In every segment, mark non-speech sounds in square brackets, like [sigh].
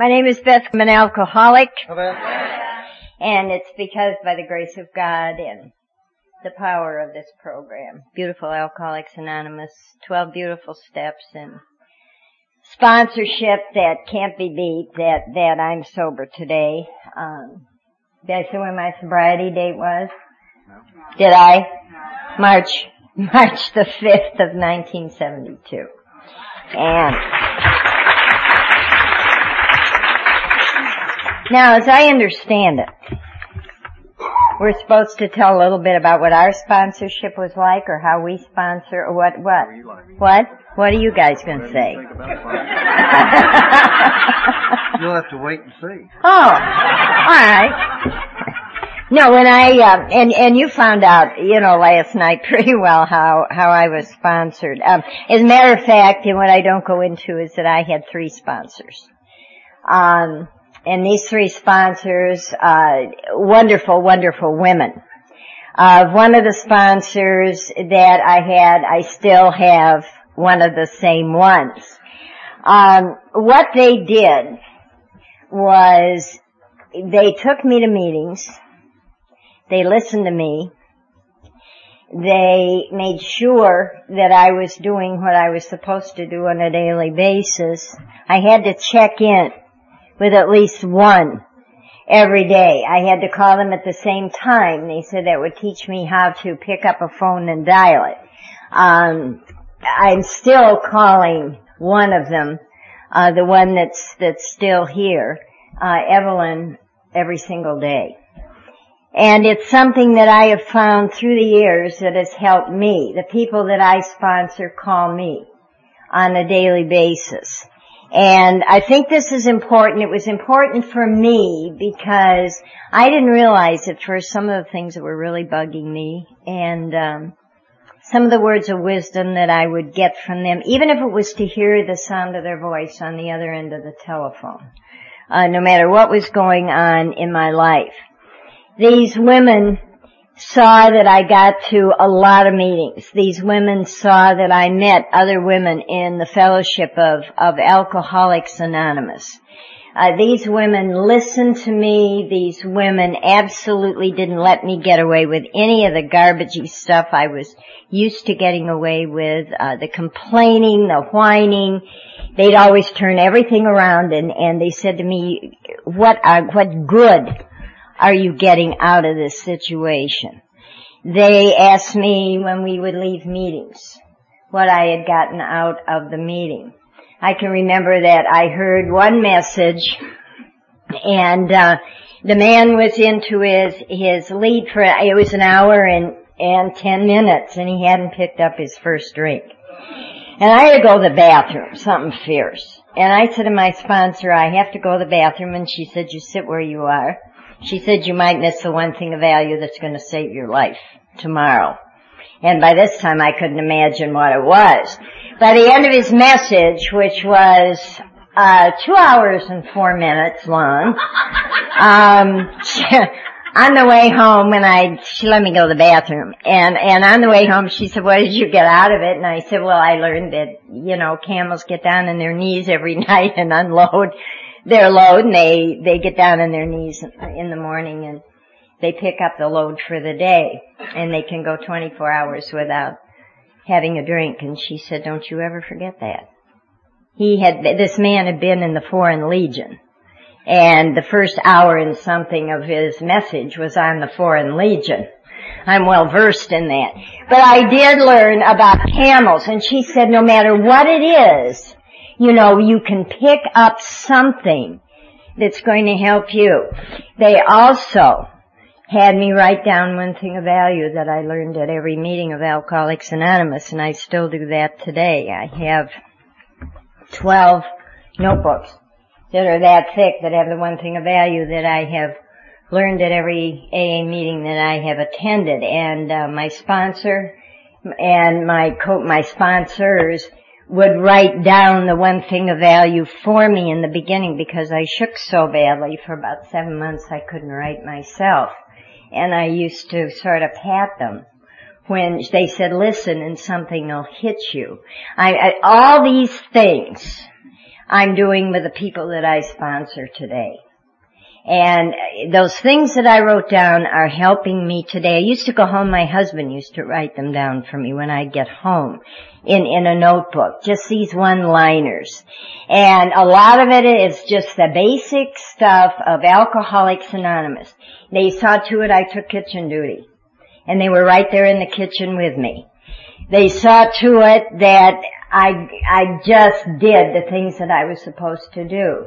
My name is Beth. I'm an alcoholic. And it's because by the grace of God and the power of this program, Beautiful Alcoholics Anonymous, 12 beautiful steps and sponsorship that can't be beat that, that I'm sober today. Um, did I say when my sobriety date was? No. Did I? No. March, [laughs] March the 5th of 1972. And now as I understand it, we're supposed to tell a little bit about what our sponsorship was like or how we sponsor or what, what? What? What are you guys going to say? [laughs] You'll have to wait and see. Oh, alright. No, when I, uh, and, and you found out, you know, last night [laughs] pretty well how, how I was sponsored. Um, as a matter of fact, and what I don't go into is that I had three sponsors. Um, and these three sponsors, uh, wonderful, wonderful women. Uh, one of the sponsors that I had, I still have one of the same ones. Um, what they did was they took me to meetings. They listened to me. They made sure that I was doing what I was supposed to do on a daily basis. I had to check in with at least one every day. I had to call them at the same time. They said that would teach me how to pick up a phone and dial it. Um, I'm still calling one of them, uh, the one that's that's still here, uh, Evelyn, every single day. And it's something that I have found through the years that has helped me. The people that I sponsor call me on a daily basis. And I think this is important. It was important for me because I didn't realize at first some of the things that were really bugging me and um, some of the words of wisdom that I would get from them, even if it was to hear the sound of their voice on the other end of the telephone, uh, no matter what was going on in my life. These women saw that I got to a lot of meetings. These women saw that I met other women in the fellowship of, of Alcoholics Anonymous. Uh, these women listened to me. These women absolutely didn't let me get away with any of the garbagey stuff I was used to getting away with. Uh, the complaining, the whining. They'd always turn everything around and, and they said to me, what, are, what good are you getting out of this situation? They asked me when we would leave meetings what I had gotten out of the meeting. I can remember that I heard one message and uh, the man was into his his lead for it was an hour and and 10 minutes and he hadn't picked up his first drink. And I had to go to the bathroom, something fierce. And I said to my sponsor, I have to go to the bathroom and she said, you sit where you are. She said you might miss the one thing of value that's going to save your life tomorrow. And by this time I couldn't imagine what it was. By the end of his message, which was uh, two hours and four minutes long, um, [laughs] on the way home when I, she let me go to the bathroom and, and on the way home she said, what did you get out of it? And I said, well I learned that, you know, camels get down on their knees every [laughs] night and unload their load and they, they get down on their knees in the morning and they pick up the load for the day and they can go 24 hours without having a drink. And she said, don't you ever forget that. He had, this man had been in the Foreign Legion and the first hour and something of his message was on the Foreign Legion. I'm well versed in that. But I did learn about camels and she said no matter what it is, you know, you can pick up something that's going to help you. They also had me write down one thing of value that I learned at every meeting of Alcoholics Anonymous, and I still do that today. I have 12 notebooks that are that thick that have the one thing of value that I have learned at every AA meeting that I have attended. And uh, my sponsor and my co- my sponsors would write down the one thing of value for me in the beginning because I shook so badly for about seven months I couldn't write myself. And I used to sort of pat them when they said, listen and something will hit you. I, I, all these things I'm doing with the people that I sponsor today. And those things that I wrote down are helping me today. I used to go home, my husband used to write them down for me when I'd get home in, in a notebook. Just these one-liners. And a lot of it is just the basic stuff of Alcoholics Anonymous. They saw to it I took kitchen duty. And they were right there in the kitchen with me. They saw to it that I, I just did the things that I was supposed to do.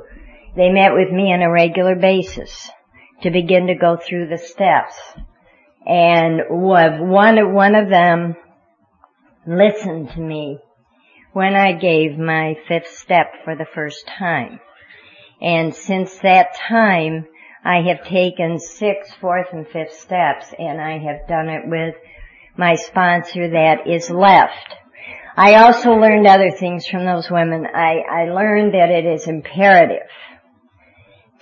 They met with me on a regular basis to begin to go through the steps. And one, one of them listened to me when I gave my fifth step for the first time. And since that time, I have taken six, fourth, and fifth steps, and I have done it with my sponsor that is left. I also learned other things from those women. I, I learned that it is imperative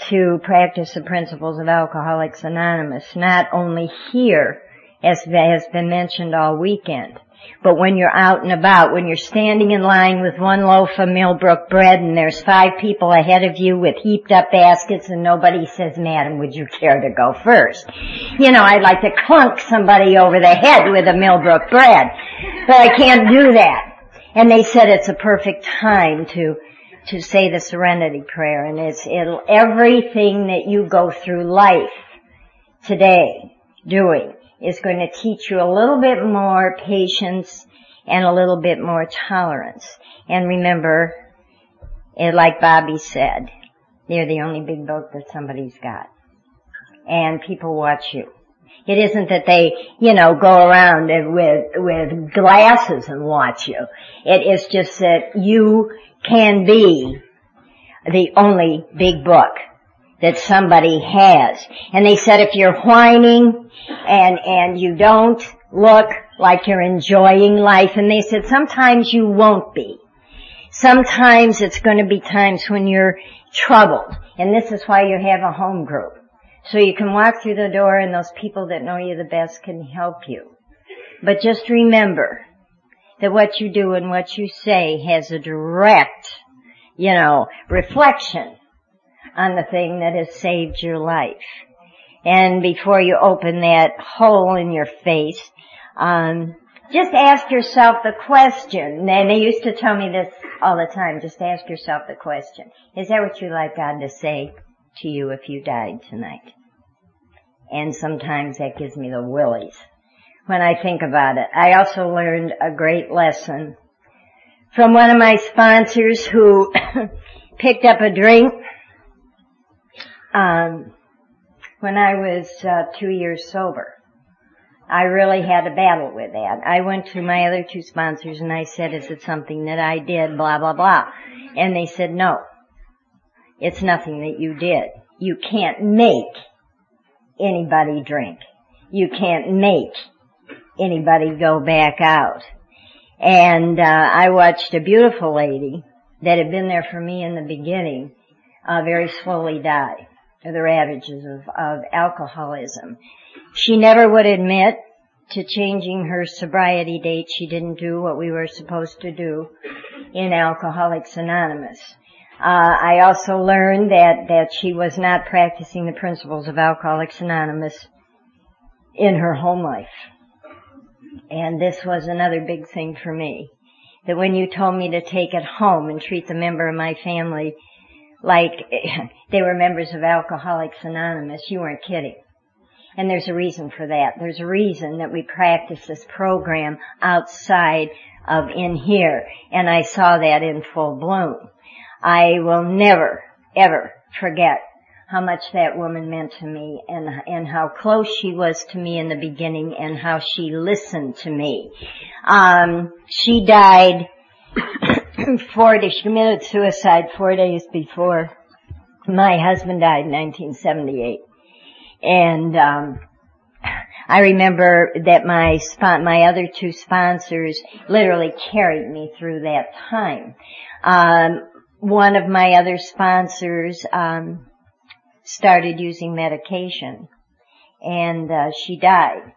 to practice the principles of Alcoholics Anonymous, not only here, as has been mentioned all weekend, but when you're out and about, when you're standing in line with one loaf of Millbrook bread and there's five people ahead of you with heaped up baskets and nobody says, madam, would you care to go first? You know, I'd like to clunk somebody over the head with a Millbrook bread, but I can't do that. And they said it's a perfect time to to say the serenity prayer and it's it'll everything that you go through life today doing is going to teach you a little bit more patience and a little bit more tolerance. And remember, it, like Bobby said, they're the only big book that somebody's got. And people watch you. It isn't that they, you know, go around with, with glasses and watch you. It is just that you can be the only big book that somebody has. And they said if you're whining and, and you don't look like you're enjoying life, and they said sometimes you won't be. Sometimes it's going to be times when you're troubled. And this is why you have a home group. So you can walk through the door and those people that know you the best can help you. But just remember that what you do and what you say has a direct, you know, reflection on the thing that has saved your life. And before you open that hole in your face, um, just ask yourself the question, and they used to tell me this all the time, just ask yourself the question, is that what you'd like God to say to you if you died tonight? And sometimes that gives me the willies when I think about it. I also learned a great lesson from one of my sponsors who [coughs] picked up a drink um, when I was uh, two years sober. I really had a battle with that. I went to my other two sponsors and I said, is it something that I did, blah, blah, blah. And they said, no. It's nothing that you did. You can't make anybody drink. You can't make anybody go back out. And uh, I watched a beautiful lady that had been there for me in the beginning uh, very slowly die of the ravages of, of alcoholism. She never would admit to changing her sobriety date. She didn't do what we were supposed to do in Alcoholics Anonymous. Uh, I also learned that, that she was not practicing the principles of Alcoholics Anonymous in her home life. And this was another big thing for me. That when you told me to take it home and treat the member of my family like [laughs] they were members of Alcoholics Anonymous, you weren't kidding. And there's a reason for that. There's a reason that we practice this program outside of in here. And I saw that in full bloom. I will never, ever forget how much that woman meant to me and, and how close she was to me in the beginning and how she listened to me. Um, she died [coughs] four days, she committed suicide four days before my husband died in 1978. And, um, I remember that my my other two sponsors literally carried me through that time. Um, one of my other sponsors um, started using medication, and uh, she died.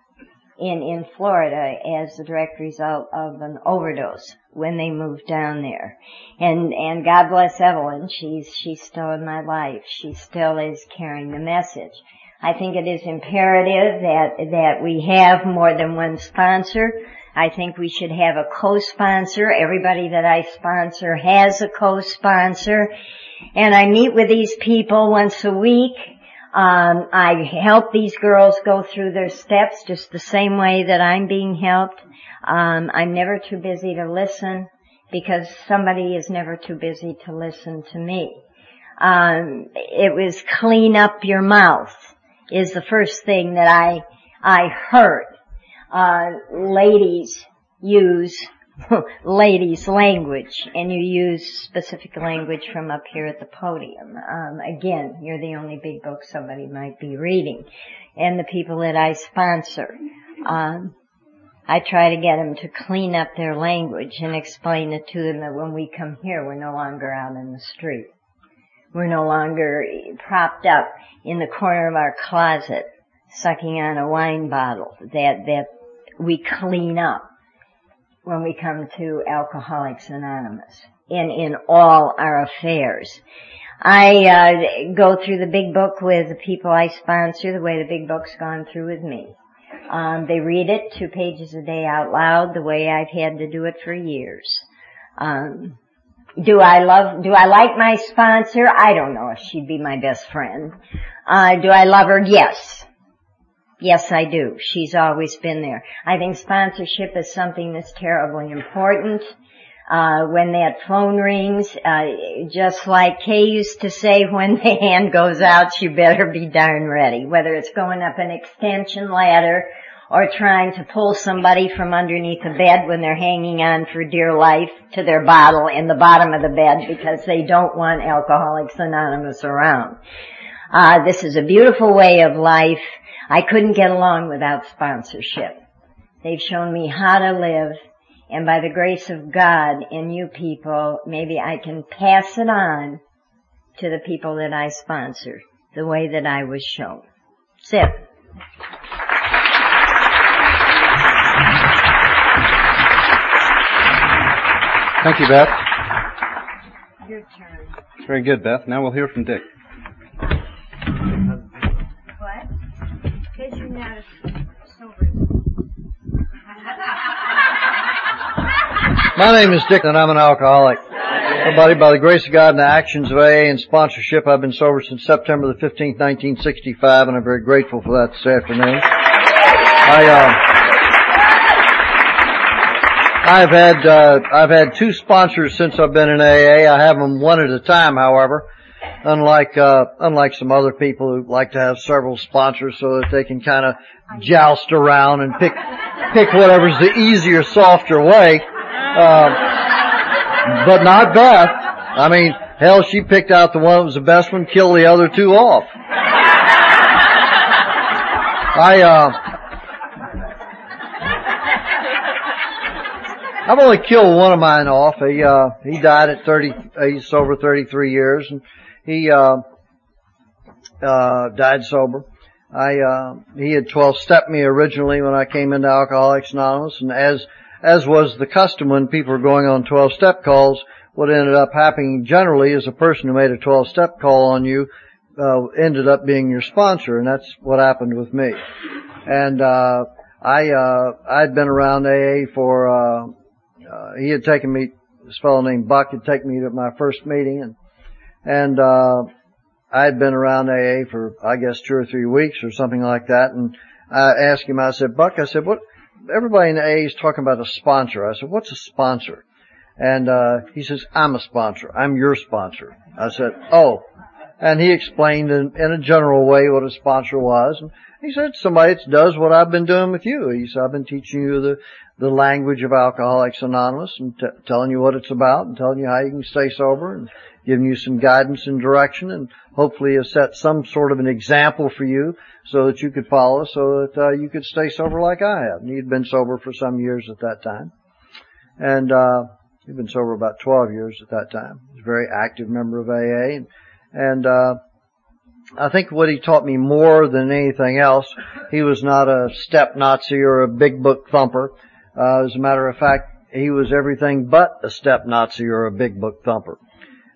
in, in Florida as a direct result of an overdose when they moved down there. And, and God bless Evelyn, she's, she's still in my life. She still is carrying the message. I think it is imperative that, that we have more than one sponsor. I think we should have a co-sponsor. Everybody that I sponsor has a co-sponsor. And I meet with these people once a week. Um, I help these girls go through their steps just the same way that I'm being helped. Um, I'm never too busy to listen because somebody is never too busy to listen to me. Um, it was clean up your mouth is the first thing that I I heard. Uh, ladies use [laughs] ladies language and you use specific language from up here at the podium. Um, again, you're the only big book somebody might be reading. And the people that I sponsor, um, I try to get them to clean up their language and explain it to them that when we come here, we're no longer out in the street. We're no longer propped up in the corner of our closet sucking on a wine bottle that, that we clean up when we come to Alcoholics Anonymous in, in all our affairs. I uh, go through the big book with the people I sponsor the way the big book's gone through with me. Um, they read it two pages a day out loud the way I've had to do it for years. Um, do I love, do I like my sponsor? I don't know if she'd be my best friend. Uh, do I love her? Yes. Yes, I do. She's always been there. I think sponsorship is something that's terribly important. Uh, when that phone rings, uh, just like Kay used to say, [laughs] when the hand goes out, you better be darn ready. Whether it's going up an extension ladder or trying to pull somebody from underneath a bed when they're hanging on for dear life to their bottle in the bottom of the bed because they don't want Alcoholics Anonymous around. Uh, this is a beautiful way of life. I couldn't get along without sponsorship. They've shown me how to live and by the grace of God and you people, maybe I can pass it on to the people that I sponsor the way that I was shown. Sit. Thank you, Beth. Your turn. Very good, Beth. Now we'll hear from Dick. [laughs] My name is Dick and I'm an alcoholic. Everybody, by the grace of God and the actions of AA and sponsorship, I've been sober since September the 15th, 1965, and I'm very grateful for that this afternoon. I, uh, I've had, uh, I've had two sponsors since I've been in AA. I have them one at a time, however. Unlike, uh, unlike some other people who like to have several sponsors so that they can kind of joust around and pick, pick whatever's the easier, softer way. Uh, but not Beth. I mean, hell, she picked out the one that was the best one, killed the other two off. I, uh, I've only killed one of mine off. He, uh, he died at 30, uh, he's sober 33 years and he, uh, uh, died sober. I, uh, he had 12 stepped me originally when I came into Alcoholics Anonymous and as, as was the custom when people were going on 12 step calls, what ended up happening generally is a person who made a 12 step call on you, uh, ended up being your sponsor and that's what happened with me. And, uh, I, uh, I'd been around AA for, uh, uh, he had taken me, this fellow named Buck had taken me to my first meeting and, and, uh, I had been around AA for, I guess, two or three weeks or something like that. And I asked him, I said, Buck, I said, what, everybody in AA is talking about a sponsor. I said, what's a sponsor? And, uh, he says, I'm a sponsor. I'm your sponsor. I said, oh. And he explained in, in a general way what a sponsor was. And he said, somebody that does what I've been doing with you. He said, I've been teaching you the, the language of Alcoholics Anonymous and t- telling you what it's about and telling you how you can stay sober and giving you some guidance and direction and hopefully have set some sort of an example for you so that you could follow so that uh, you could stay sober like I have. And he'd been sober for some years at that time. And uh he'd been sober about 12 years at that time. He was a very active member of AA and, and uh I think what he taught me more than anything else, he was not a step Nazi or a big book thumper. Uh, as a matter of fact, he was everything but a step Nazi or a big book thumper.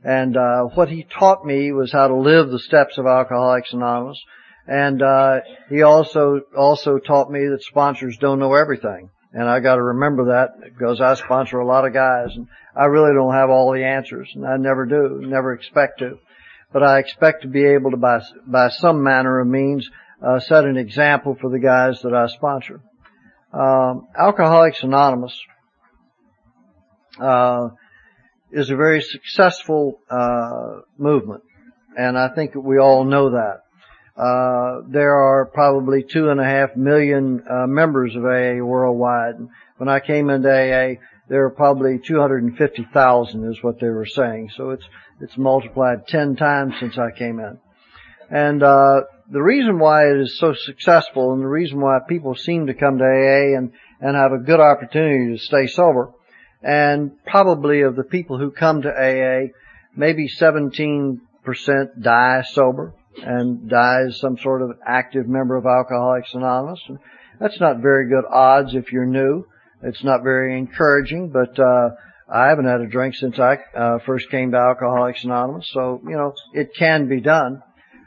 And uh, what he taught me was how to live the steps of Alcoholics Anonymous. And uh, he also also taught me that sponsors don't know everything. And I got to remember that because I sponsor a lot of guys, and I really don't have all the answers, and I never do, never expect to. But I expect to be able to, by by some manner of means, uh, set an example for the guys that I sponsor. Um, Alcoholics Anonymous uh, is a very successful uh, movement, and I think we all know that. Uh, there are probably two and a half million uh, members of AA worldwide. When I came into AA, there were probably 250,000 is what they were saying. So it's it's multiplied 10 times since I came in. And uh, the reason why it is so successful and the reason why people seem to come to AA and and have a good opportunity to stay sober and probably of the people who come to AA, maybe 17% die sober and die as some sort of active member of Alcoholics Anonymous. That's not very good odds if you're new. It's not very encouraging, but uh, I haven't had a drink since I uh, first came to Alcoholics Anonymous, so you know it can be done.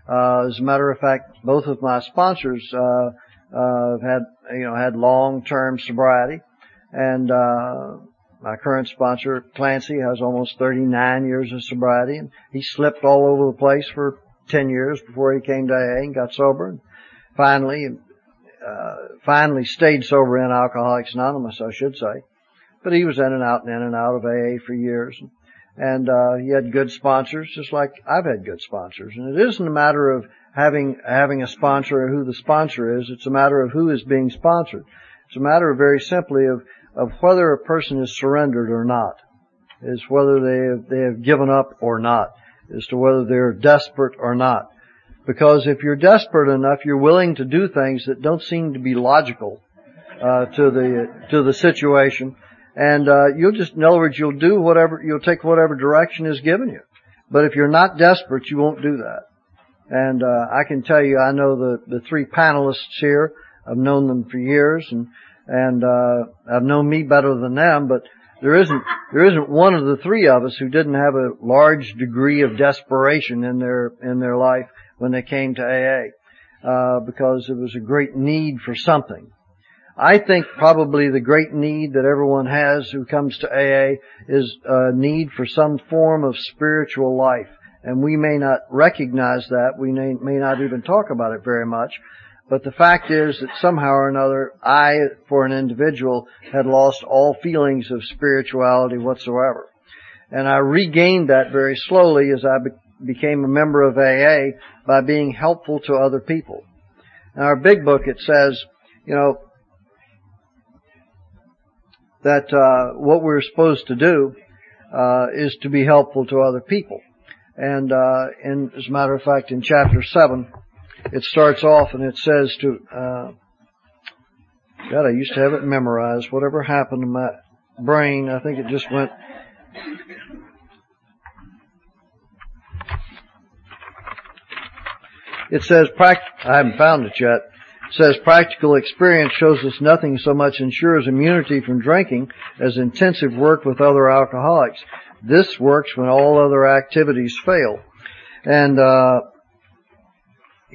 Uh, as a matter of fact, both of my sponsors uh, uh, had you know had long-term sobriety, and uh, my current sponsor, Clancy, has almost 39 years of sobriety, and he slipped all over the place for 10 years before he came to AA and got sober. And finally, uh, finally stayed sober in Alcoholics Anonymous, I should say. But he was in and out and in and out of AA for years. And, uh, he had good sponsors, just like I've had good sponsors. And it isn't a matter of having having a sponsor or who the sponsor is. It's a matter of who is being sponsored. It's a matter of very simply of of whether a person is surrendered or not, is whether they have, they have given up or not, as to whether they're desperate or not. Because if you're desperate enough, you're willing to do things that don't seem to be logical uh, to the to the situation, and uh, you'll just, in other words, you'll do whatever, you'll take whatever direction is given you. But if you're not desperate, you won't do that. And uh, I can tell you, I know the the three panelists here. I've known them for years, and and uh, have known me better than them, but there isn't there isn't one of the three of us who didn't have a large degree of desperation in their in their life when they came to AA, uh, because it was a great need for something. I think probably the great need that everyone has who comes to AA is a need for some form of spiritual life. And we may not recognize that. We may, may not even talk about it very much. But the fact is that somehow or another, I, for an individual, had lost all feelings of spirituality whatsoever. And I regained that very slowly as I be- became a member of AA by being helpful to other people. In our big book, it says, you know, that uh, what we're supposed to do uh, is to be helpful to other people. And uh, in, as a matter of fact, in chapter seven, it starts off and it says to, uh, God, I used to have it memorized. Whatever happened to my brain, I think it just went. It says, I haven't found it yet. It says practical experience shows us nothing so much ensures immunity from drinking as intensive work with other alcoholics. This works when all other activities fail. And, uh,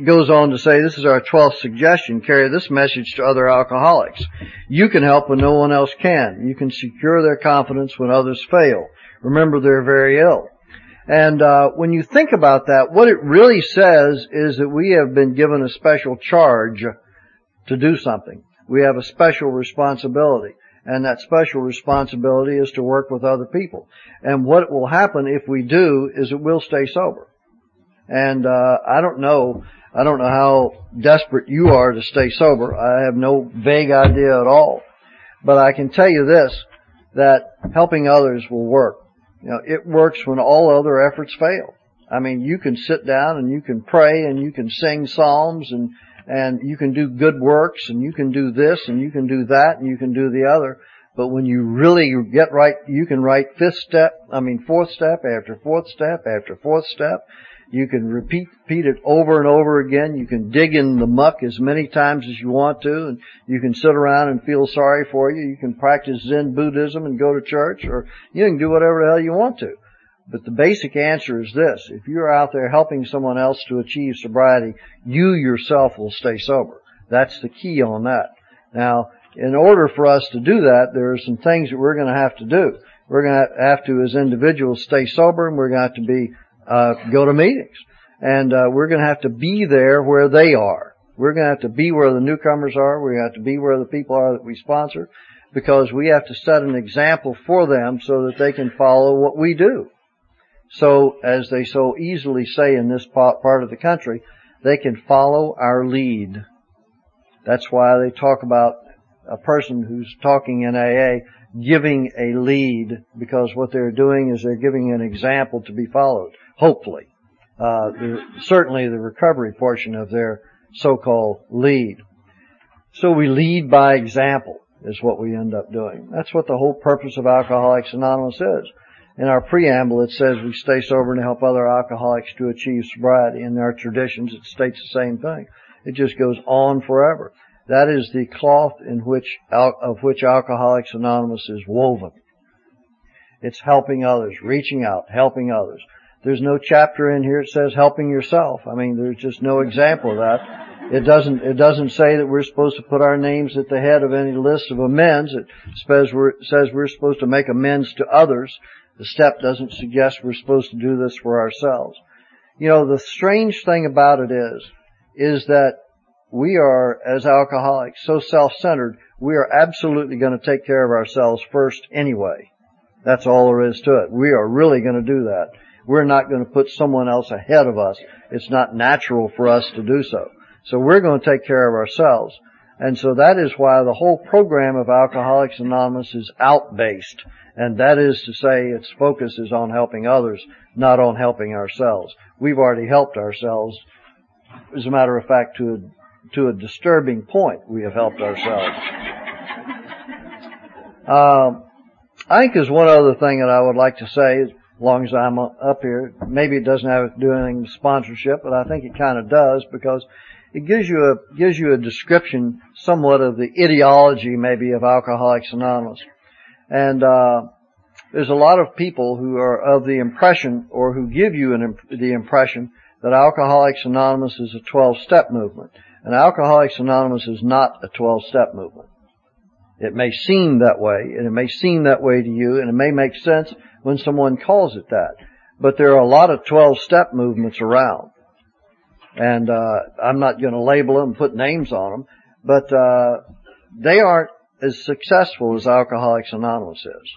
goes on to say, this is our 12th suggestion, carry this message to other alcoholics. You can help when no one else can. You can secure their confidence when others fail. Remember, they're very ill. And uh, when you think about that, what it really says is that we have been given a special charge to do something. We have a special responsibility. And that special responsibility is to work with other people. And what will happen if we do is it will stay sober. And uh, I don't know I don't know how desperate you are to stay sober. I have no vague idea at all. But I can tell you this, that helping others will work. You know, it works when all other efforts fail. I mean, you can sit down and you can pray and you can sing psalms and, and you can do good works and you can do this and you can do that and you can do the other. But when you really get right, you can write fifth step, I mean fourth step after fourth step after fourth step You can repeat, repeat it over and over again. You can dig in the muck as many times as you want to and you can sit around and feel sorry for you. You can practice Zen Buddhism and go to church or you can do whatever the hell you want to. But the basic answer is this. If you're out there helping someone else to achieve sobriety, you yourself will stay sober. That's the key on that. Now, in order for us to do that, there are some things that we're going to have to do. We're going to have to, as individuals, stay sober, and we're going to have to be uh, go to meetings, and uh, we're going to have to be there where they are. We're going to have to be where the newcomers are. We're going to have to be where the people are that we sponsor, because we have to set an example for them so that they can follow what we do. So, as they so easily say in this part of the country, they can follow our lead. That's why they talk about a person who's talking in AA giving a lead because what they're doing is they're giving an example to be followed, hopefully. Uh, the, certainly the recovery portion of their so-called lead. So we lead by example is what we end up doing. That's what the whole purpose of Alcoholics Anonymous is. In our preamble it says we stay sober and help other alcoholics to achieve sobriety. In our traditions it states the same thing. It just goes on forever. That is the cloth in which, of which Alcoholics Anonymous is woven. It's helping others, reaching out, helping others. There's no chapter in here that says helping yourself. I mean, there's just no example of that. It doesn't, it doesn't say that we're supposed to put our names at the head of any list of amends. It says we're, says we're supposed to make amends to others. The step doesn't suggest we're supposed to do this for ourselves. You know, the strange thing about it is, is that we are, as alcoholics, so self-centered, we are absolutely going to take care of ourselves first anyway. That's all there is to it. We are really going to do that. We're not going to put someone else ahead of us. It's not natural for us to do so. So we're going to take care of ourselves. And so that is why the whole program of Alcoholics Anonymous is out-based. And that is to say its focus is on helping others, not on helping ourselves. We've already helped ourselves, as a matter of fact, to a, to a disturbing point, we have helped ourselves. Um, I think there's one other thing that I would like to say, long as I'm up here. Maybe it doesn't have to do anything with sponsorship, but I think it kind of does because it gives you a gives you a description, somewhat of the ideology, maybe, of Alcoholics Anonymous. And uh, there's a lot of people who are of the impression, or who give you an, the impression that Alcoholics Anonymous is a 12-step movement. And Alcoholics Anonymous is not a 12-step movement. It may seem that way, and it may seem that way to you, and it may make sense when someone calls it that. But there are a lot of 12-step movements around. And, uh, I'm not gonna label them, put names on them, but, uh, they aren't as successful as Alcoholics Anonymous is.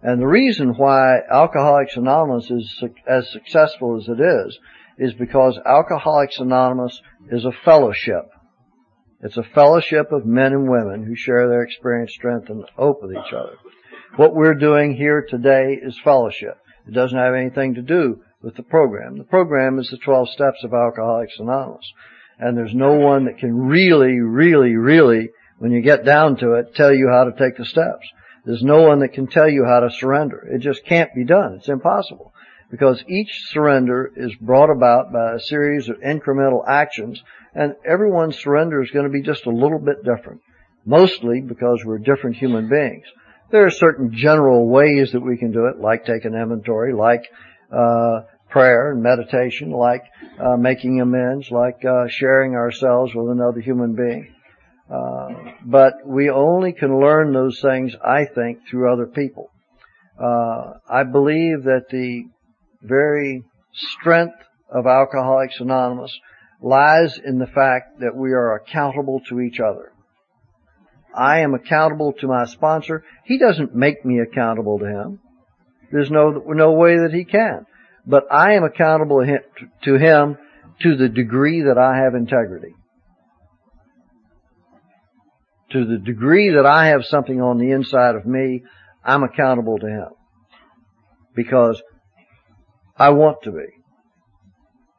And the reason why Alcoholics Anonymous is as successful as it is is because Alcoholics Anonymous is a fellowship. It's a fellowship of men and women who share their experience, strength, and hope with each other. What we're doing here today is fellowship. It doesn't have anything to do with the program. The program is the 12 steps of Alcoholics Anonymous. And there's no one that can really, really, really, when you get down to it, tell you how to take the steps. There's no one that can tell you how to surrender. It just can't be done. It's impossible because each surrender is brought about by a series of incremental actions and everyone's surrender is going to be just a little bit different. Mostly because we're different human beings. There are certain general ways that we can do it, like taking inventory, like uh, prayer and meditation, like uh, making amends, like uh, sharing ourselves with another human being. Uh, but we only can learn those things, I think, through other people. Uh, I believe that the very strength of Alcoholics Anonymous lies in the fact that we are accountable to each other. I am accountable to my sponsor. He doesn't make me accountable to him. There's no, no way that he can. But I am accountable to him to the degree that I have integrity. To the degree that I have something on the inside of me, I'm accountable to him. Because I want to be.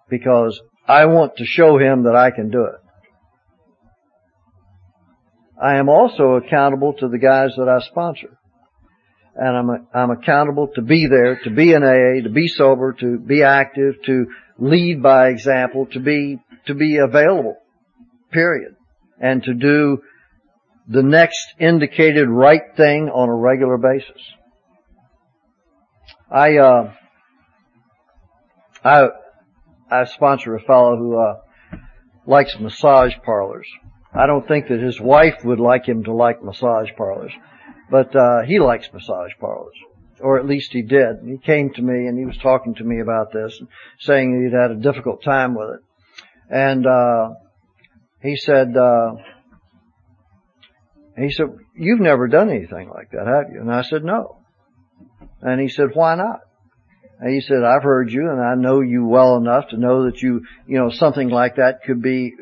Because I want to show him that I can do it. I am also accountable to the guys that I sponsor. and I'm, I'm accountable to be there, to be in AA, to be sober, to be active, to lead by example, to be, to be available, period. And to do the next indicated right thing on a regular basis. I, uh, I, I sponsor a fellow who, uh, likes massage parlors. I don't think that his wife would like him to like massage parlors. But uh, he likes massage parlors, or at least he did. He came to me and he was talking to me about this, and saying he'd had a difficult time with it. And uh, he said, uh, he said, "You've never done anything like that, have you?" And I said, "No." And he said, "Why not?" And he said, "I've heard you, and I know you well enough to know that you, you know, something like that could be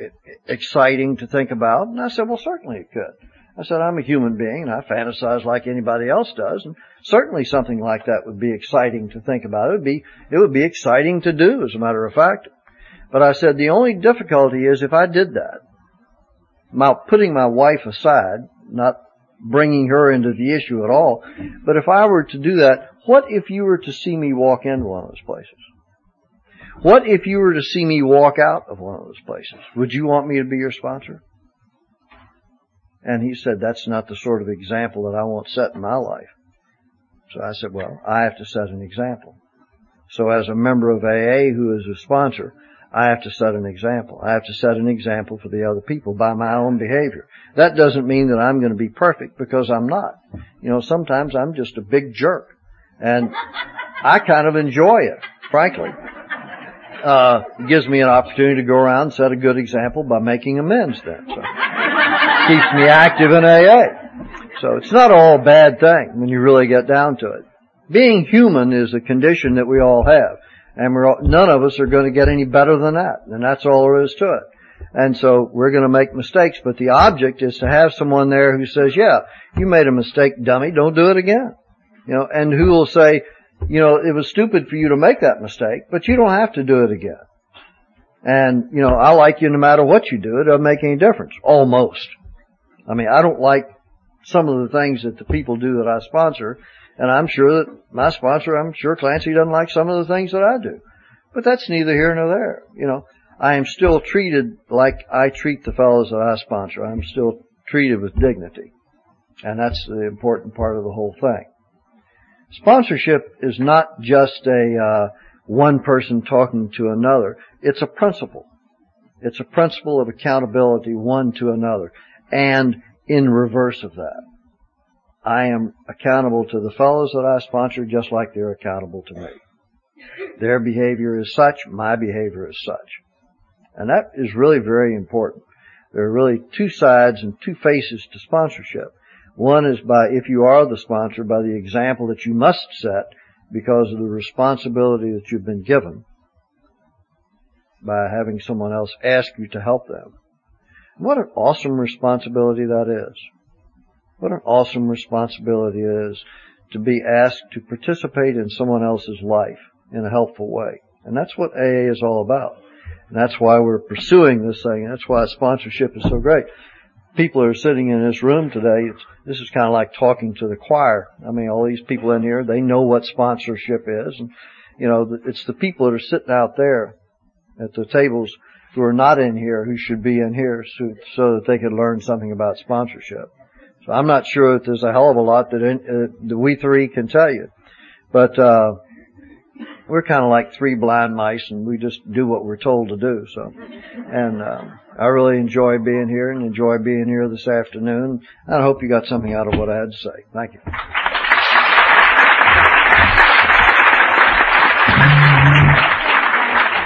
exciting to think about." And I said, "Well, certainly it could." I said, I'm a human being and I fantasize like anybody else does and certainly something like that would be exciting to think about. It would be, it would be exciting to do as a matter of fact. But I said the only difficulty is if I did that, my, putting my wife aside, not bringing her into the issue at all, but if I were to do that, what if you were to see me walk into one of those places? What if you were to see me walk out of one of those places? Would you want me to be your sponsor? And he said, that's not the sort of example that I want set in my life. So I said, well, I have to set an example. So as a member of AA who is a sponsor, I have to set an example. I have to set an example for the other people by my own behavior. That doesn't mean that I'm going to be perfect because I'm not. You know, sometimes I'm just a big jerk. And I kind of enjoy it, frankly. Uh, it gives me an opportunity to go around and set a good example by making amends then. So keeps me active in AA. So it's not all a bad thing when you really get down to it. Being human is a condition that we all have. And we're all, none of us are going to get any better than that. And that's all there is to it. And so we're going to make mistakes, but the object is to have someone there who says, yeah, you made a mistake, dummy, don't do it again. You know, and who will say, you know, it was stupid for you to make that mistake, but you don't have to do it again. And, you know, I like you no matter what you do. It doesn't make any difference. Almost. I mean, I don't like some of the things that the people do that I sponsor, and I'm sure that my sponsor, I'm sure Clancy doesn't like some of the things that I do. But that's neither here nor there. You know, I am still treated like I treat the fellows that I sponsor. I'm still treated with dignity. And that's the important part of the whole thing. Sponsorship is not just a uh, one person talking to another. It's a principle. It's a principle of accountability one to another and in reverse of that. I am accountable to the fellows that I sponsor just like they're accountable to me. Their behavior is such, my behavior is such. And that is really very important. There are really two sides and two faces to sponsorship. One is by, if you are the sponsor, by the example that you must set because of the responsibility that you've been given by having someone else ask you to help them. What an awesome responsibility that is. What an awesome responsibility it is to be asked to participate in someone else's life in a helpful way. And that's what AA is all about. And that's why we're pursuing this thing. And That's why sponsorship is so great. People are sitting in this room today. this is kind of like talking to the choir. I mean, all these people in here, they know what sponsorship is. And, you know, it's the people that are sitting out there at the tables who are not in here who should be in here so, so that they could learn something about sponsorship. So I'm not sure that there's a hell of a lot that, in, uh, that we three can tell you, but uh, we're kind of like three blind mice, and we just do what we're told to do. So, and uh, I really enjoy being here and enjoy being here this afternoon. I hope you got something out of what I had to say. Thank you.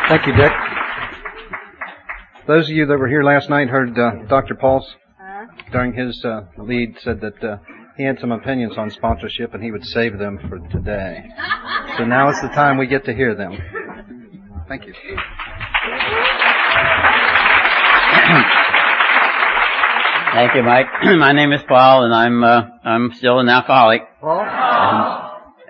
Thank you, Dick. Those of you that were here last night heard uh, Dr. Pauls during his uh, lead said that uh, he had some opinions on sponsorship and he would save them for today. So now is the time we get to hear them. Thank you. [clears throat] Thank you, Mike. [clears throat] My name is Paul, and I'm uh, I'm still an alcoholic. Paul?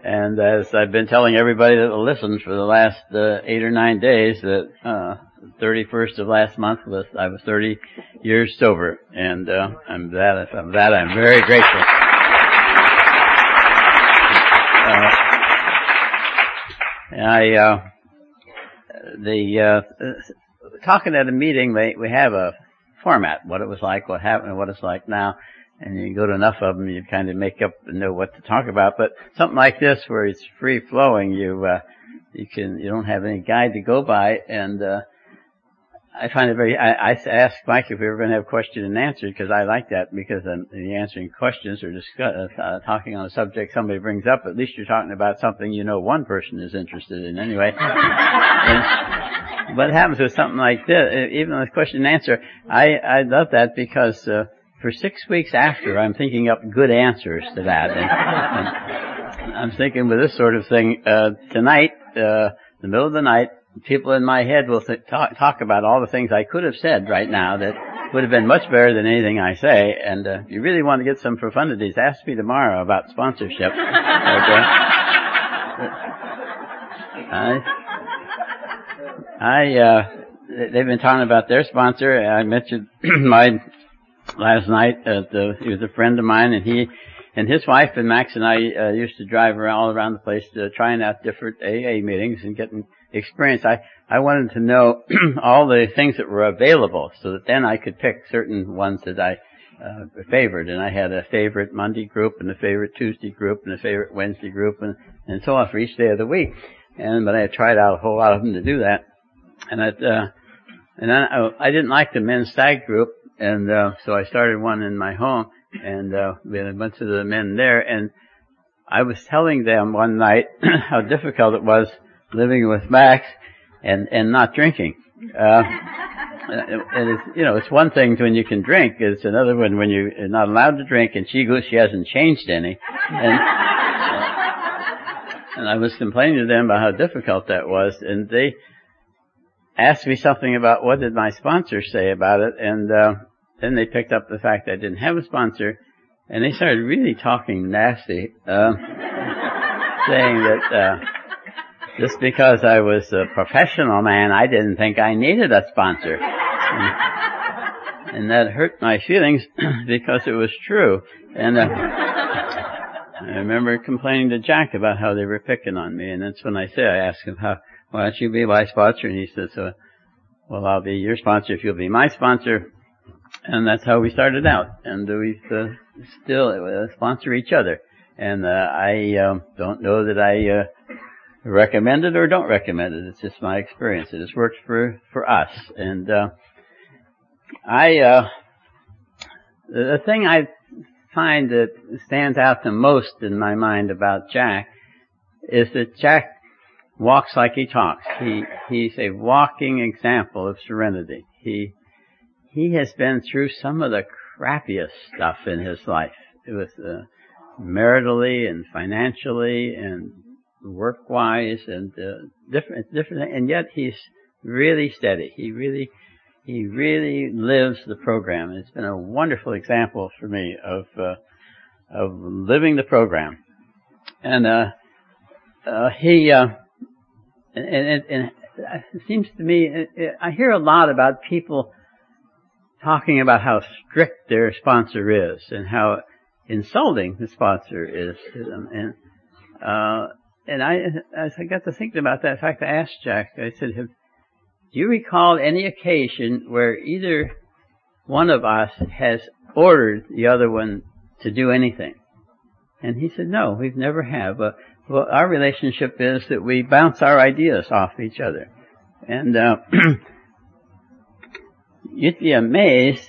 And, and as I've been telling everybody that listens for the last uh, eight or nine days, that uh, 31st of last month was I was 30 years sober, and uh, I'm that I'm that I'm very grateful. Uh, I, uh, the, uh, talking at a meeting, we, we have a format, what it was like, what happened, what it's like now. And you go to enough of them, you kind of make up and know what to talk about. But something like this, where it's free flowing, you, uh, you can, you don't have any guide to go by. And, uh, I find it very, I, I asked Mike if we were going to have question and answer because I like that because um, the answering questions or discuss, uh, talking on a subject somebody brings up, at least you're talking about something you know one person is interested in anyway. [laughs] and what happens with something like this, even with question and answer, I, I love that because, uh, for six weeks after, I'm thinking up good answers to that. And, and I'm thinking with this sort of thing, uh, tonight, uh, the middle of the night, people in my head will th- talk, talk about all the things I could have said right now that would have been much better than anything I say. And uh, if you really want to get some profundities, ask me tomorrow about sponsorship. [laughs] Okay? I, I, uh, they've been talking about their sponsor. I mentioned [clears throat] my last night. At the, he was a friend of mine, and he and his wife and Max and I uh, used to drive around all around the place to trying out different AA meetings and getting experience. I I wanted to know [clears throat] all the things that were available, so that then I could pick certain ones that I uh, favored. And I had a favorite Monday group, and a favorite Tuesday group, and a favorite Wednesday group, and and so on for each day of the week. And but I had tried out a whole lot of them to do that, and I uh, and I, I didn't like the men's stag group, and uh, so I started one in my home, and uh, we had a bunch of the men there, and I was telling them one night [clears throat] how difficult it was living with Max and and not drinking. [laughs] Uh, and it's you know it's one thing when you can drink, it's another one when you're not allowed to drink, and she goes she hasn't changed any, and [laughs] and I was complaining to them about how difficult that was, and they asked me something about what did my sponsor say about it, and uh, then they picked up the fact that I didn't have a sponsor, and they started really talking nasty, uh, [laughs] saying that. Uh, just because I was a professional man, I didn't think I needed a sponsor. And, that hurt my feelings [clears throat] because it was true. And uh, I remember complaining to Jack about how they were picking on me. And that's when I say, I asked him, how, why don't you be my sponsor? And he says, uh, well, I'll be your sponsor if you'll be my sponsor. And that's how we started out. And we uh, still uh, sponsor each other. And uh, I um, don't know that I uh, recommend it or don't recommend it. It's just my experience. It has worked for for us, and uh, I uh, the thing I find that stands out the most in my mind about Jack is that Jack walks like he talks. He he's a walking example of serenity. He he has been through some of the crappiest stuff in his life. It was uh, maritally and financially and work wise and uh, different different and yet he's really steady. He really he really lives the program. It's been a wonderful example for me of uh, of living the program. And uh, uh, he uh, and, and, and it seems to me I hear a lot about people talking about how strict their sponsor is and how insulting the sponsor is to them and uh, and I, as I got to thinking about that, in fact, I asked Jack, I said, do you recall any occasion where either one of us has ordered the other one to do anything? And he said, no, we've never have. Uh, well, our relationship is that we bounce our ideas off each other. And, uh, [clears throat] you'd be amazed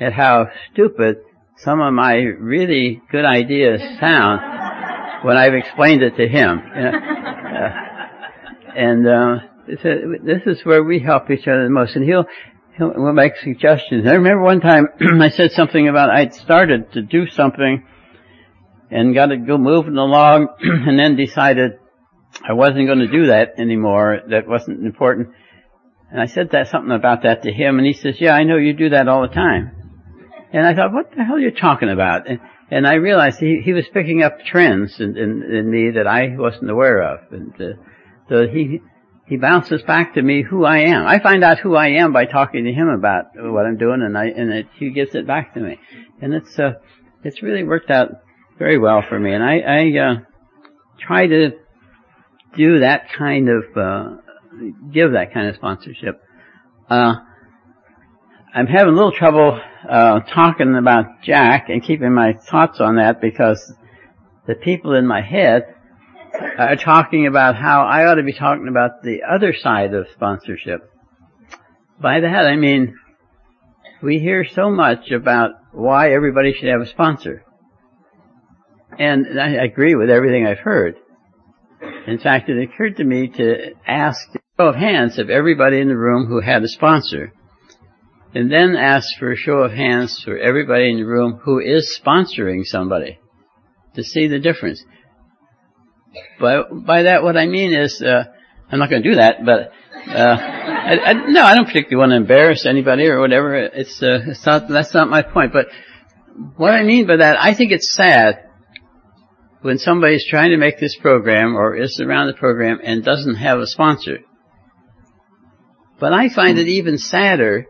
at how stupid some of my really good ideas sound when I've explained it to him. [laughs] Uh, and uh, this is where we help each other the most. And he'll he'll will make suggestions. I remember one time [clears throat] I said something about I'd started to do something and got to go moving along, [clears throat] and then decided I wasn't going to do that anymore. That wasn't important. And I said that something about that to him, and he says, "Yeah, I know you do that all the time." And I thought, "What the hell are you talking about?" And and I realized he, he was picking up trends in, in, in me that I wasn't aware of. And uh, so he, he bounces back to me who I am. I find out who I am by talking to him about what I'm doing and I, and it, he gives it back to me. And it's, uh, it's really worked out very well for me. And I, I, uh, try to do that kind of, uh, give that kind of sponsorship. Uh, I'm having a little trouble, uh, talking about Jack and keeping my thoughts on that because the people in my head are talking about how I ought to be talking about the other side of sponsorship. By that I mean, we hear so much about why everybody should have a sponsor. And I agree with everything I've heard. In fact, it occurred to me to ask a show of hands of everybody in the room who had a sponsor. And then ask for a show of hands for everybody in the room who is sponsoring somebody to see the difference. By, by that, what I mean is, uh, I'm not going to do that, but uh, I, I, no, I don't particularly want to embarrass anybody or whatever. It's, uh, it's not, that's not my point. But what I mean by that, I think it's sad when somebody's trying to make this program or is around the program and doesn't have a sponsor. But I find it even sadder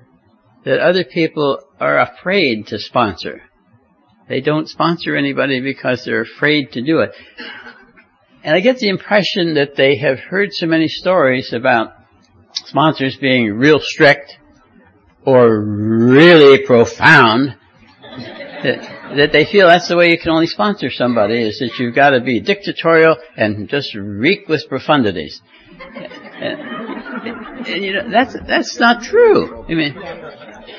that other people are afraid to sponsor. They don't sponsor anybody because they're afraid to do it. And I get the impression that they have heard so many stories about sponsors being real strict or really profound that, that they feel that's the way you can only sponsor somebody is that you've got to be dictatorial and just reek with profundities. And, and you know, that's, that's not true. I mean,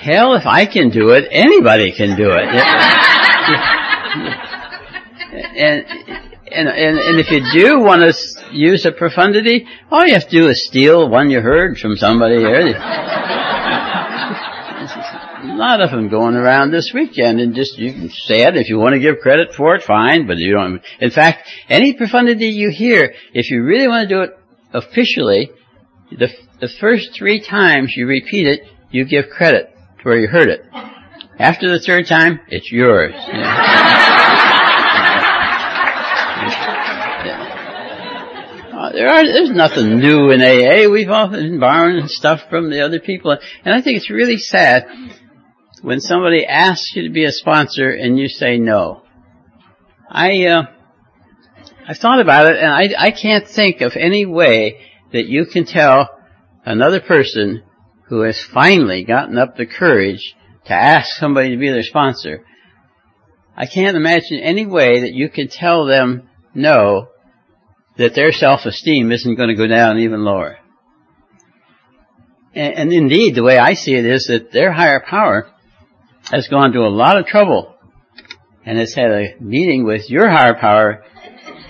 hell, if I can do it, anybody can do it. [laughs] and, and, and, and if you do want to use a profundity, all you have to do is steal one you heard from somebody here. a lot of them going around this weekend and just, you can say it if you want to give credit for it, fine, but you don't, in fact, any profundity you hear, if you really want to do it officially, the, the first three times you repeat it, you give credit where you heard it. After the third time, it's yours. [laughs] You there are, there's nothing new in AA. We've all been borrowing stuff from the other people. And I think it's really sad when somebody asks you to be a sponsor and you say no. I, uh, I've thought about it and I, I can't think of any way that you can tell another person who has finally gotten up the courage to ask somebody to be their sponsor. I can't imagine any way that you can tell them no that their self-esteem isn't going to go down even lower. And, and, indeed, the way I see it is that their higher power has gone to a lot of trouble and has had a meeting with your higher power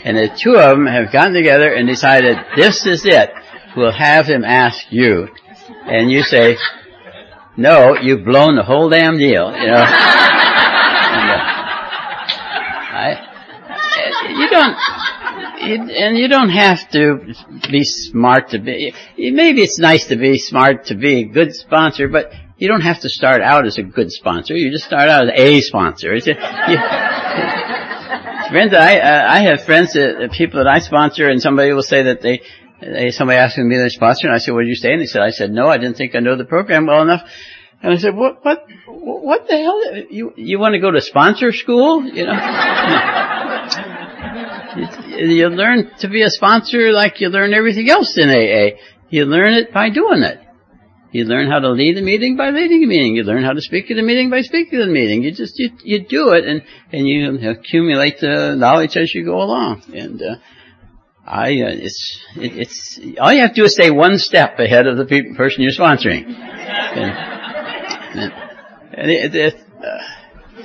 and the two of them have gotten together and decided this is it. We'll have him ask you. And you say, no, you've blown the whole damn deal, you know. and, uh, I, you don't, and you don't have to be smart to be, maybe it's nice to be smart to be a good sponsor, but you don't have to start out as a good sponsor. You just start out as a sponsor. It's you, friends, I, uh, I have friends that, people that I sponsor and somebody will say that they, somebody asked me to be their sponsor and I said, what did you say? And they said, I said, no, I didn't think I know the program well enough. And I said, what, what, what the hell? You, you want to go to sponsor school? You know? [laughs] You learn to be a sponsor like you learn everything else in AA. You learn it by doing it. You learn how to lead a meeting by leading a meeting. You learn how to speak at a meeting by speaking at a meeting. You just, you, you do it and, and you accumulate the knowledge as you go along. And, uh, I, uh, it's, it, it's, all you have to do is stay one step ahead of the pe- person you're sponsoring. And, and, and it, it, uh,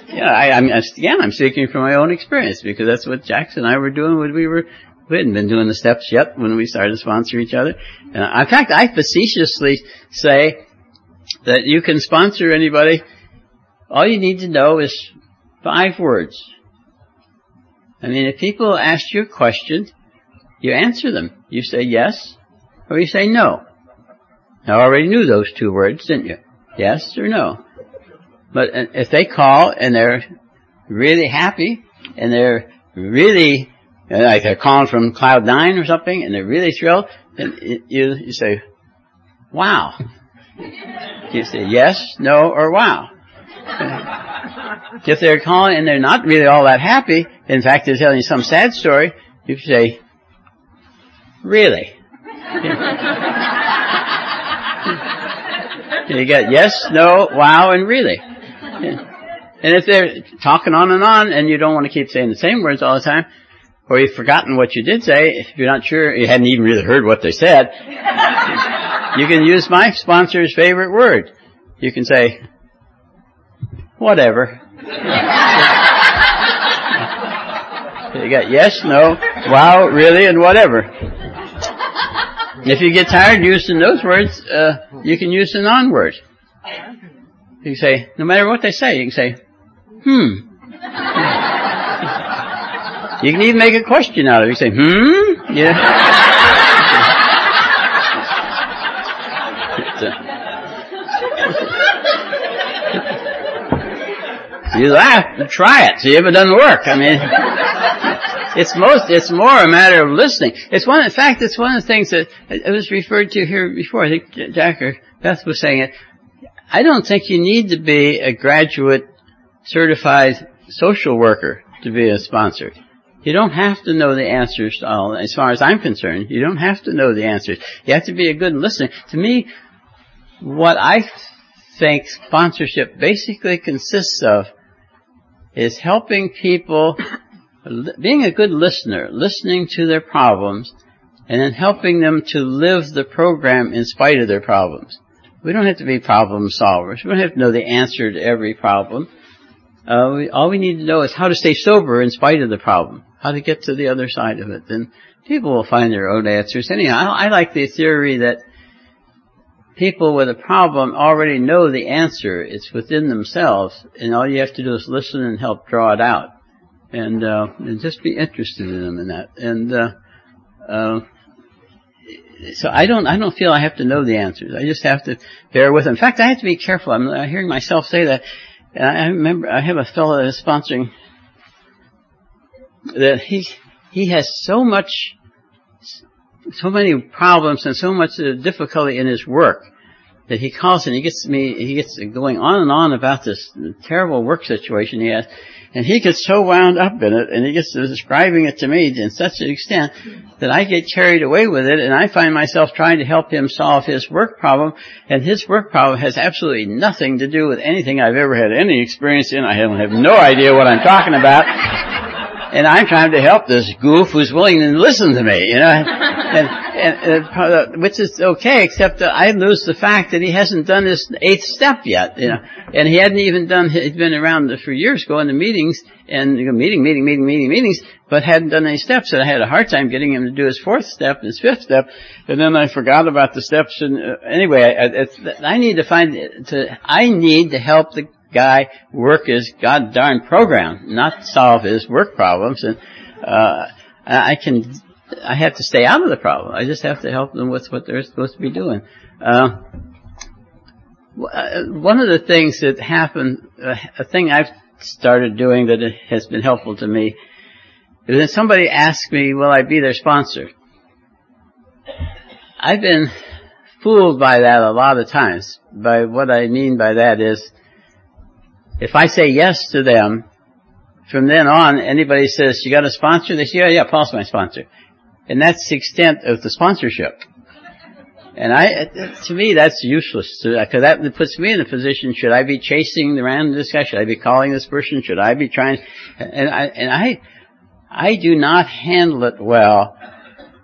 yeah, I, I'm, again, I'm speaking from my own experience because that's what Jackson and I were doing when we were, we hadn't been doing the steps yet when we started to sponsor each other. Uh, in fact, I facetiously say that you can sponsor anybody. All you need to know is five words. I mean, if people ask you a question, you answer them. You say yes or you say no. I already knew those two words, didn't you? Yes or no. But uh, if they call and they're really happy and they're really like they're calling from cloud nine or something and they're really thrilled, then you, you say, wow. You say yes, no, or wow. if they're calling and they're not really all that happy, in fact they're telling you some sad story, you say really. [laughs] you got yes, no, wow, and really. And if they're talking on and on and you don't want to keep saying the same words all the time, or you've forgotten what you did say, if you're not sure, you hadn't even really heard what they said, you can use my sponsor's favorite word. You can say, whatever. [laughs] you got yes, no, wow, really, and whatever. If you get tired using those words, uh, you can use the non-word. You can say, no matter what they say, you can say, hmm. You can even make a question out of it. You say, hmm? Yeah. [laughs] you laugh, try it, see if it doesn't work. I mean, it's most, it's more a matter of listening. It's one, in fact, it's one of the things that it was referred to here before. I think Jack or Beth was saying it. I don't think you need to be a graduate certified social worker to be a sponsor. You don't have to know the answers to all, as far as I'm concerned. You don't have to know the answers. You have to be a good listener. To me, what I think sponsorship basically consists of is helping people, being a good listener, listening to their problems, and then helping them to live the program in spite of their problems. We don't have to be problem solvers. We don't have to know the answer to every problem. Uh, we, all we need to know is how to stay sober in spite of the problem, how to get to the other side of it. Then people will find their own answers. Anyhow, I, I like the theory that people with a problem already know the answer. It's within themselves, and all you have to do is listen and help draw it out, and, uh, and just be interested in them in that. And uh, uh, so I don't, I don't feel I have to know the answers. I just have to bear with them. In fact, I have to be careful. I'm hearing myself say that. And I remember I have a fellow that is sponsoring that he he has so much so many problems and so much difficulty in his work that he calls and he gets me he gets going on and on about this terrible work situation he has and he gets so wound up in it and he gets describing it to me in such an extent that I get carried away with it and I find myself trying to help him solve his work problem and his work problem has absolutely nothing to do with anything I've ever had any experience in. I have no idea what I'm talking about and I'm trying to help this goof who's willing to listen to me, you know, and, and, uh, which is okay, except that I lose the fact that he hasn't done his eighth step yet, you know, and he hadn't even done, he'd been around for years going to meetings and meeting, meeting, meeting, meeting, meetings, but hadn't done any steps, and I had a hard time getting him to do his fourth step, his fifth step, and then I forgot about the steps, and uh, anyway, I, I need to find, to, I need to help the guy work his god darn program, not solve his work problems. And uh, I can, I have to stay out of the problem. I just have to help them with what they're supposed to be doing. Uh, uh one of the things that happened, uh, a thing I've started doing that has been helpful to me, is when somebody asks me, will I be their sponsor? I've been fooled by that a lot of times. By what I mean by that is, if I say yes to them, from then on, anybody says, you got a sponsor? They say, yeah, yeah, Paul's my sponsor. And that's the extent of the sponsorship. And I, to me, that's useless. Because uh, that puts me in a position, should I be chasing around this guy? Should I be calling this person? Should I be trying? And I, and I, I do not handle it well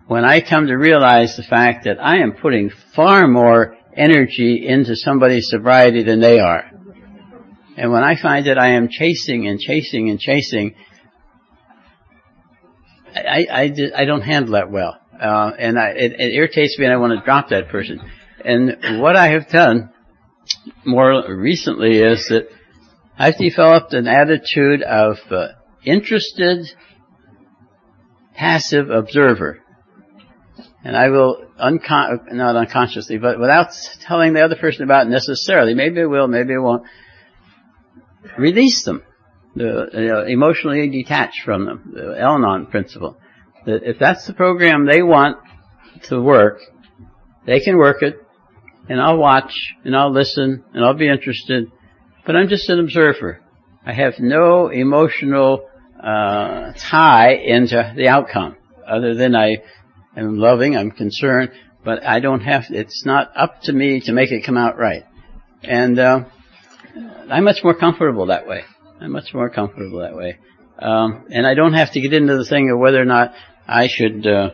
when I come to realize the fact that I am putting far more energy into somebody's sobriety than they are. And when I find that I am chasing and chasing and chasing, I, I, I don't handle that well. Uh, and I, it, it irritates me and I want to drop that person. And what I have done more recently is that I've developed an attitude of uh, interested, passive observer. And I will, uncon- not unconsciously, but without telling the other person about it necessarily, maybe I will, maybe I won't, release them, you emotionally detached from them, the Al-Anon principle. That if that's the program they want to work, they can work it, and I'll watch, and I'll listen, and I'll be interested, but I'm just an observer. I have no emotional uh, tie into the outcome, other than I I'm loving, I'm concerned, but I don't have, it's not up to me to make it come out right. And, uh, I'm much more comfortable that way. I'm much more comfortable that way. Um, and I don't have to get into the thing of whether or not I should, uh,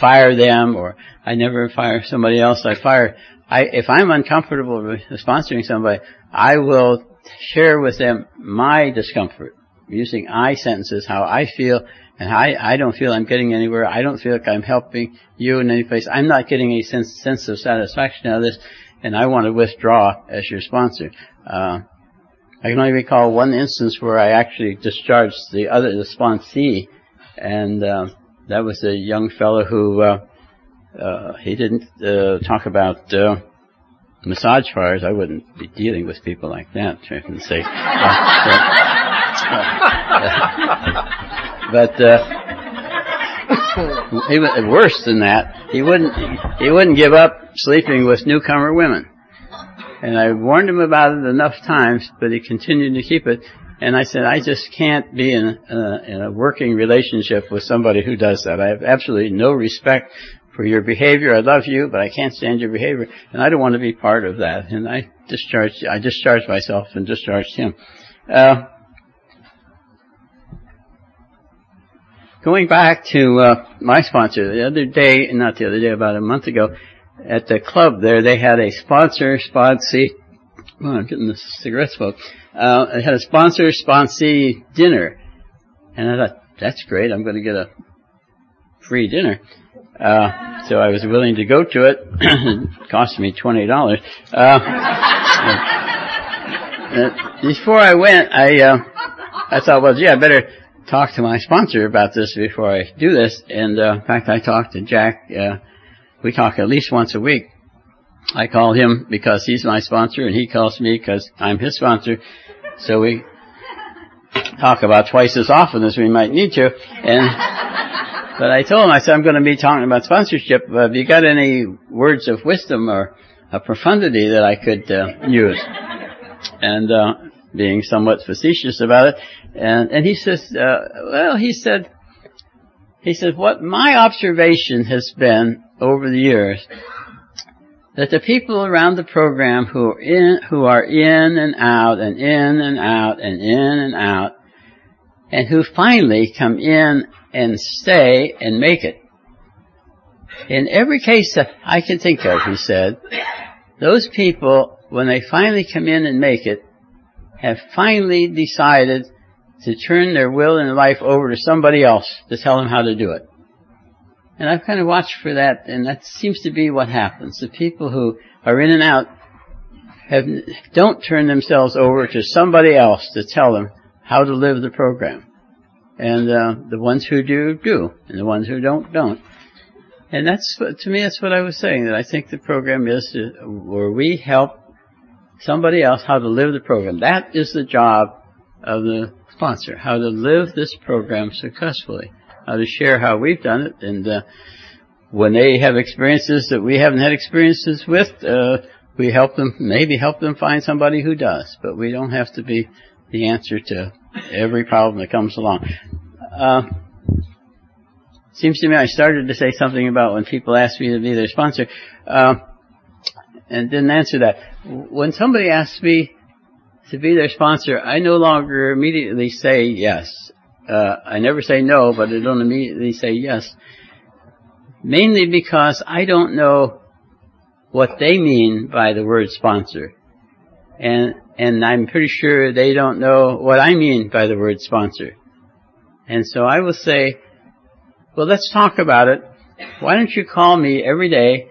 fire them or I never fire somebody else. I fire, I, if I'm uncomfortable with sponsoring somebody, I will share with them my discomfort using I sentences, how I feel, and I, I don't feel I'm getting anywhere. I don't feel like I'm helping you in any place. I'm not getting a sense, sense of satisfaction out of this, and I want to withdraw as your sponsor. Uh, I can only recall one instance where I actually discharged the other, the sponsee, and uh, that was a young fellow who uh, uh, he didn't uh, talk about uh, massage fires. I wouldn't be dealing with people like that. I can say, but uh, he was worse than that. He wouldn't he wouldn't give up sleeping with newcomer women. And I warned him about it enough times, but he continued to keep it. And I said, I just can't be in a, in a working relationship with somebody who does that. I have absolutely no respect for your behavior. I love you, but I can't stand your behavior, and I don't want to be part of that. And I discharged, I discharged myself and discharged him. Uh, going back to uh, my sponsor, the other day, not the other day, about a month ago, at the club there, they had a sponsor sponsee. Oh, I'm getting the cigarette smoke. Uh, they had a sponsor sponsee dinner, and I thought that's great. I'm going to get a free dinner. Uh, so I was willing to go to it. it [coughs] cost me twenty dollars. Uh, uh, before I went, I uh, I thought, well, gee, I better talk to my sponsor about this before I do this. And uh, in fact, I talked to Jack. Uh, we talk at least once a week. I call him because he's my sponsor, and he calls me because I'm his sponsor. So we talk about twice as often as we might need to. And but I told him, I said, I'm going to be talking about sponsorship. Uh, have you got any words of wisdom or a profundity that I could uh, use? And uh, being somewhat facetious about it, and and he says, uh, well, he said, he said, what my observation has been over the years that the people around the program who are in, who are in and out and in and out and in and out, and who finally come in and stay and make it. In every case that I can think of, he said, those people, when they finally come in and make it, have finally decided to turn their will and life over to somebody else to tell them how to do it. And I've kind of watched for that, and that seems to be what happens. The people who are in and out have, don't turn themselves over to somebody else to tell them how to live the program. And uh, the ones who do, do. And the ones who don't, don't. And that's, what, to me, that's what I was saying, that I think the program is to, where we help somebody else how to live the program. That is the job of the sponsor, how to live this program successfully how to share how we've done it. And uh, when they have experiences that we haven't had experiences with, uh, we help them, maybe help them find somebody who does. But we don't have to be the answer to every problem that comes along. Uh, seems to me I started to say something about when people ask me to be their sponsor, uh, and didn't answer that. When somebody asks me to be their sponsor, I no longer immediately say yes. Uh, I never say no, but I don't immediately say yes. Mainly because I don't know what they mean by the word sponsor. And, and I'm pretty sure they don't know what I mean by the word sponsor. And so I will say, well, let's talk about it. Why don't you call me every day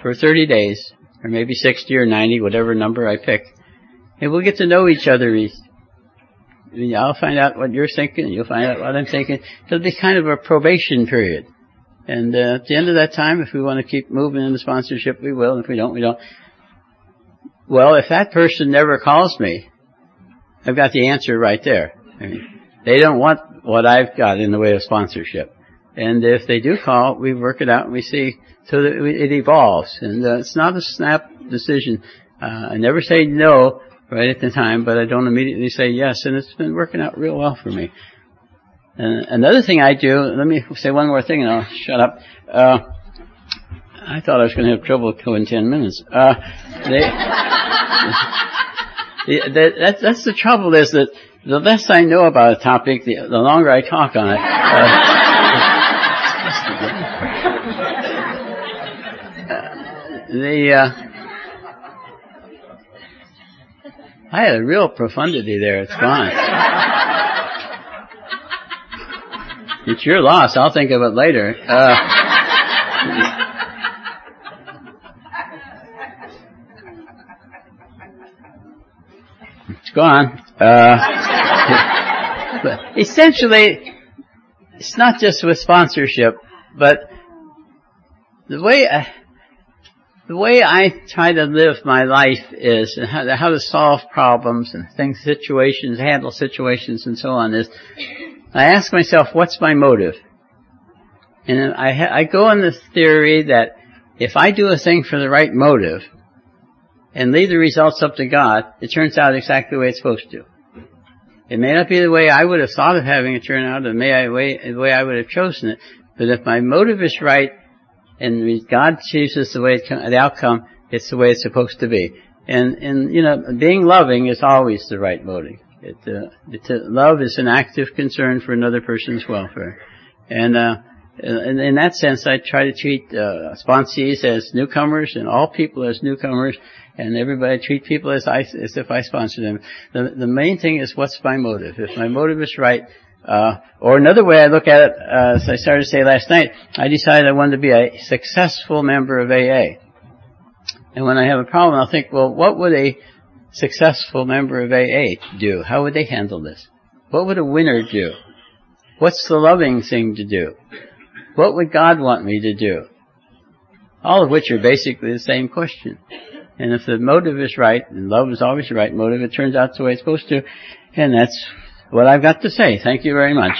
for 30 days, or maybe 60 or 90, whatever number I pick, and we'll get to know each other I'll find out what you're thinking, and you'll find out what I'm thinking. It'll be kind of a probation period. And uh, at the end of that time, if we want to keep moving in the sponsorship, we will. If we don't, we don't. Well, if that person never calls me, I've got the answer right there. I mean, they don't want what I've got in the way of sponsorship. And if they do call, we work it out and we see so that it evolves. And uh, it's not a snap decision. Uh, I never say no right at the time, but I don't immediately say yes, and it's been working out real well for me. And another thing I do, let me say one more thing and I'll shut up. Uh, I thought I was going to have trouble going ten minutes. Uh, they, [laughs] the, the, that, that's the trouble is that the less I know about a topic, the, the longer I talk on it. Uh, [laughs] the, uh, I had a real profundity there. It's gone. it's your loss. I'll think of it later. Uh, it's gone. Uh, but [laughs] essentially, it's not just with sponsorship, but the way. I, the way I try to live my life is, and how, how to solve problems and things, situations, handle situations and so on is, I ask myself, what's my motive? And I, ha- I go on the theory that if I do a thing for the right motive and leave the results up to God, it turns out exactly the way it's supposed to. It may not be the way I would have thought of having it turn out, it may the way I would have chosen it, but if my motive is right, and God chooses the way it, the outcome, it's the way it's supposed to be. And, and, you know, being loving is always the right motive. It, uh, it, uh, love is an active concern for another person's welfare. And, uh, in, in that sense, I try to treat, uh, sponsees as newcomers and all people as newcomers and everybody treat people as I, as if I sponsor them. The, the main thing is what's my motive. If my motive is right, uh, or another way I look at it, uh, as I started to say last night, I decided I wanted to be a successful member of AA. And when I have a problem, I'll think, well, what would a successful member of AA do? How would they handle this? What would a winner do? What's the loving thing to do? What would God want me to do? All of which are basically the same question. And if the motive is right, and love is always the right motive, it turns out the way it's supposed to, and that's what I've got to say. Thank you very much.